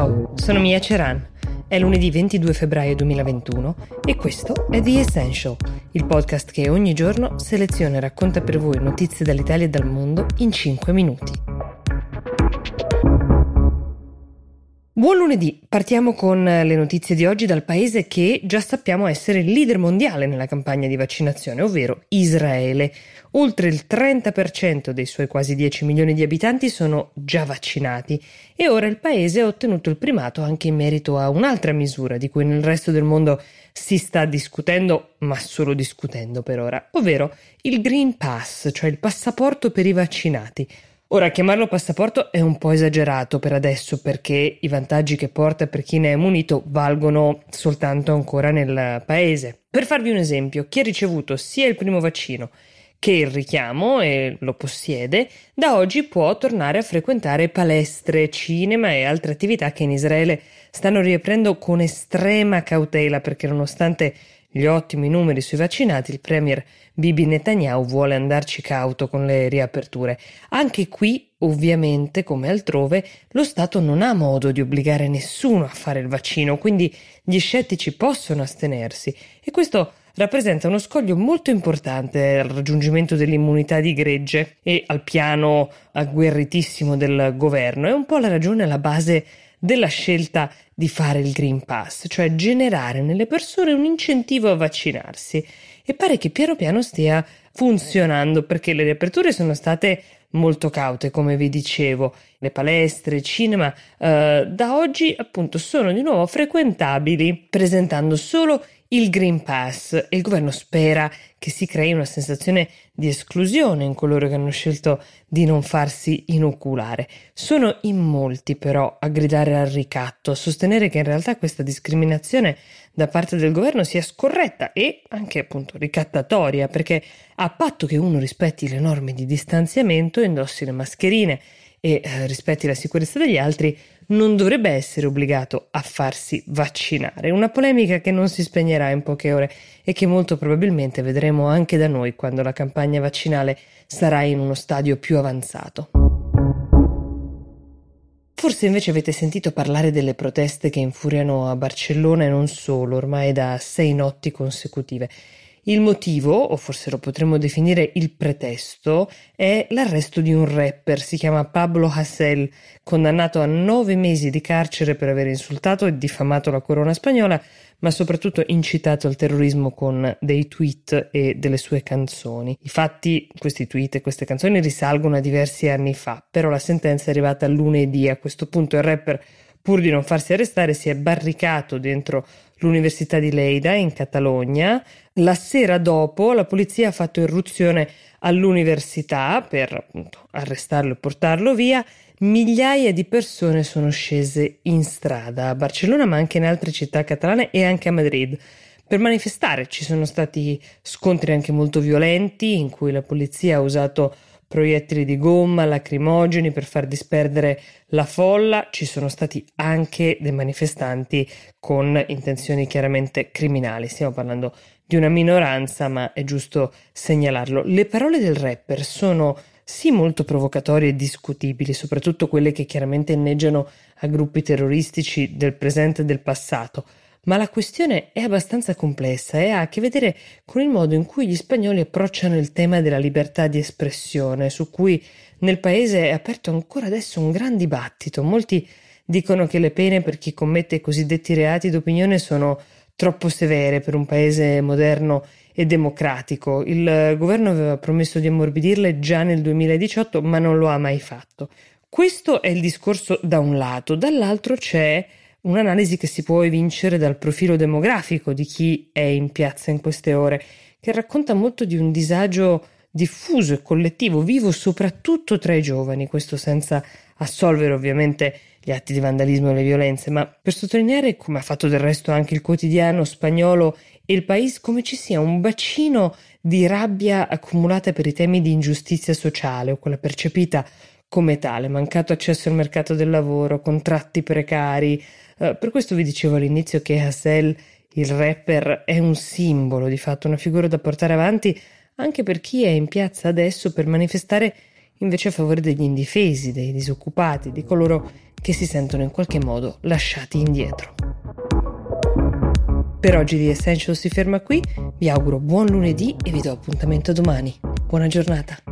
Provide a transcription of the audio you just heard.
Ciao, sono Mia Ceran. È lunedì 22 febbraio 2021 e questo è The Essential, il podcast che ogni giorno seleziona e racconta per voi notizie dall'Italia e dal mondo in 5 minuti. Buon lunedì, partiamo con le notizie di oggi dal paese che già sappiamo essere il leader mondiale nella campagna di vaccinazione, ovvero Israele. Oltre il 30% dei suoi quasi 10 milioni di abitanti sono già vaccinati e ora il paese ha ottenuto il primato anche in merito a un'altra misura di cui nel resto del mondo si sta discutendo, ma solo discutendo per ora, ovvero il Green Pass, cioè il passaporto per i vaccinati. Ora, chiamarlo passaporto è un po' esagerato per adesso perché i vantaggi che porta per chi ne è munito valgono soltanto ancora nel paese. Per farvi un esempio, chi ha ricevuto sia il primo vaccino che il richiamo e lo possiede, da oggi può tornare a frequentare palestre, cinema e altre attività che in Israele stanno riaprendo con estrema cautela perché nonostante gli ottimi numeri sui vaccinati, il premier Bibi Netanyahu vuole andarci cauto con le riaperture. Anche qui, ovviamente, come altrove, lo Stato non ha modo di obbligare nessuno a fare il vaccino, quindi gli scettici possono astenersi e questo rappresenta uno scoglio molto importante al raggiungimento dell'immunità di gregge e al piano agguerritissimo del governo. È un po' la ragione alla base della scelta di fare il Green Pass, cioè generare nelle persone un incentivo a vaccinarsi. E pare che piano piano stia funzionando perché le riaperture sono state molto caute, come vi dicevo. Le palestre, cinema, eh, da oggi appunto sono di nuovo frequentabili, presentando solo il Green Pass e il governo spera che si crei una sensazione di esclusione in coloro che hanno scelto di non farsi inoculare. Sono in molti però a gridare al ricatto, a sostenere che in realtà questa discriminazione da parte del governo sia scorretta e anche appunto ricattatoria, perché a patto che uno rispetti le norme di distanziamento, indossi le mascherine e eh, rispetti la sicurezza degli altri, non dovrebbe essere obbligato a farsi vaccinare. Una polemica che non si spegnerà in poche ore e che molto probabilmente vedremo anche da noi quando la campagna vaccinale sarà in uno stadio più avanzato. Forse invece avete sentito parlare delle proteste che infuriano a Barcellona e non solo, ormai da sei notti consecutive. Il motivo, o forse lo potremmo definire il pretesto, è l'arresto di un rapper, si chiama Pablo Hassel, condannato a nove mesi di carcere per aver insultato e diffamato la corona spagnola, ma soprattutto incitato al terrorismo con dei tweet e delle sue canzoni. I fatti, questi tweet e queste canzoni risalgono a diversi anni fa, però la sentenza è arrivata lunedì. A questo punto il rapper pur di non farsi arrestare, si è barricato dentro l'Università di Leida in Catalogna. La sera dopo la polizia ha fatto irruzione all'università per appunto arrestarlo e portarlo via. Migliaia di persone sono scese in strada a Barcellona, ma anche in altre città catalane e anche a Madrid. Per manifestare ci sono stati scontri anche molto violenti in cui la polizia ha usato proiettili di gomma, lacrimogeni per far disperdere la folla. Ci sono stati anche dei manifestanti con intenzioni chiaramente criminali. Stiamo parlando di una minoranza, ma è giusto segnalarlo. Le parole del rapper sono sì molto provocatorie e discutibili, soprattutto quelle che chiaramente inneggiano a gruppi terroristici del presente e del passato ma la questione è abbastanza complessa e ha a che vedere con il modo in cui gli spagnoli approcciano il tema della libertà di espressione, su cui nel paese è aperto ancora adesso un gran dibattito. Molti dicono che le pene per chi commette i cosiddetti reati d'opinione sono troppo severe per un paese moderno e democratico. Il governo aveva promesso di ammorbidirle già nel 2018, ma non lo ha mai fatto. Questo è il discorso da un lato, dall'altro c'è un'analisi che si può evincere dal profilo demografico di chi è in piazza in queste ore, che racconta molto di un disagio diffuso e collettivo, vivo soprattutto tra i giovani, questo senza assolvere ovviamente gli atti di vandalismo e le violenze, ma per sottolineare, come ha fatto del resto anche il quotidiano spagnolo e il País, come ci sia un bacino di rabbia accumulata per i temi di ingiustizia sociale o quella percepita come tale, mancato accesso al mercato del lavoro, contratti precari, eh, per questo vi dicevo all'inizio che Hassel, il rapper, è un simbolo, di fatto una figura da portare avanti anche per chi è in piazza adesso per manifestare invece a favore degli indifesi, dei disoccupati, di coloro che si sentono in qualche modo lasciati indietro. Per oggi The Essential si ferma qui, vi auguro buon lunedì e vi do appuntamento domani. Buona giornata.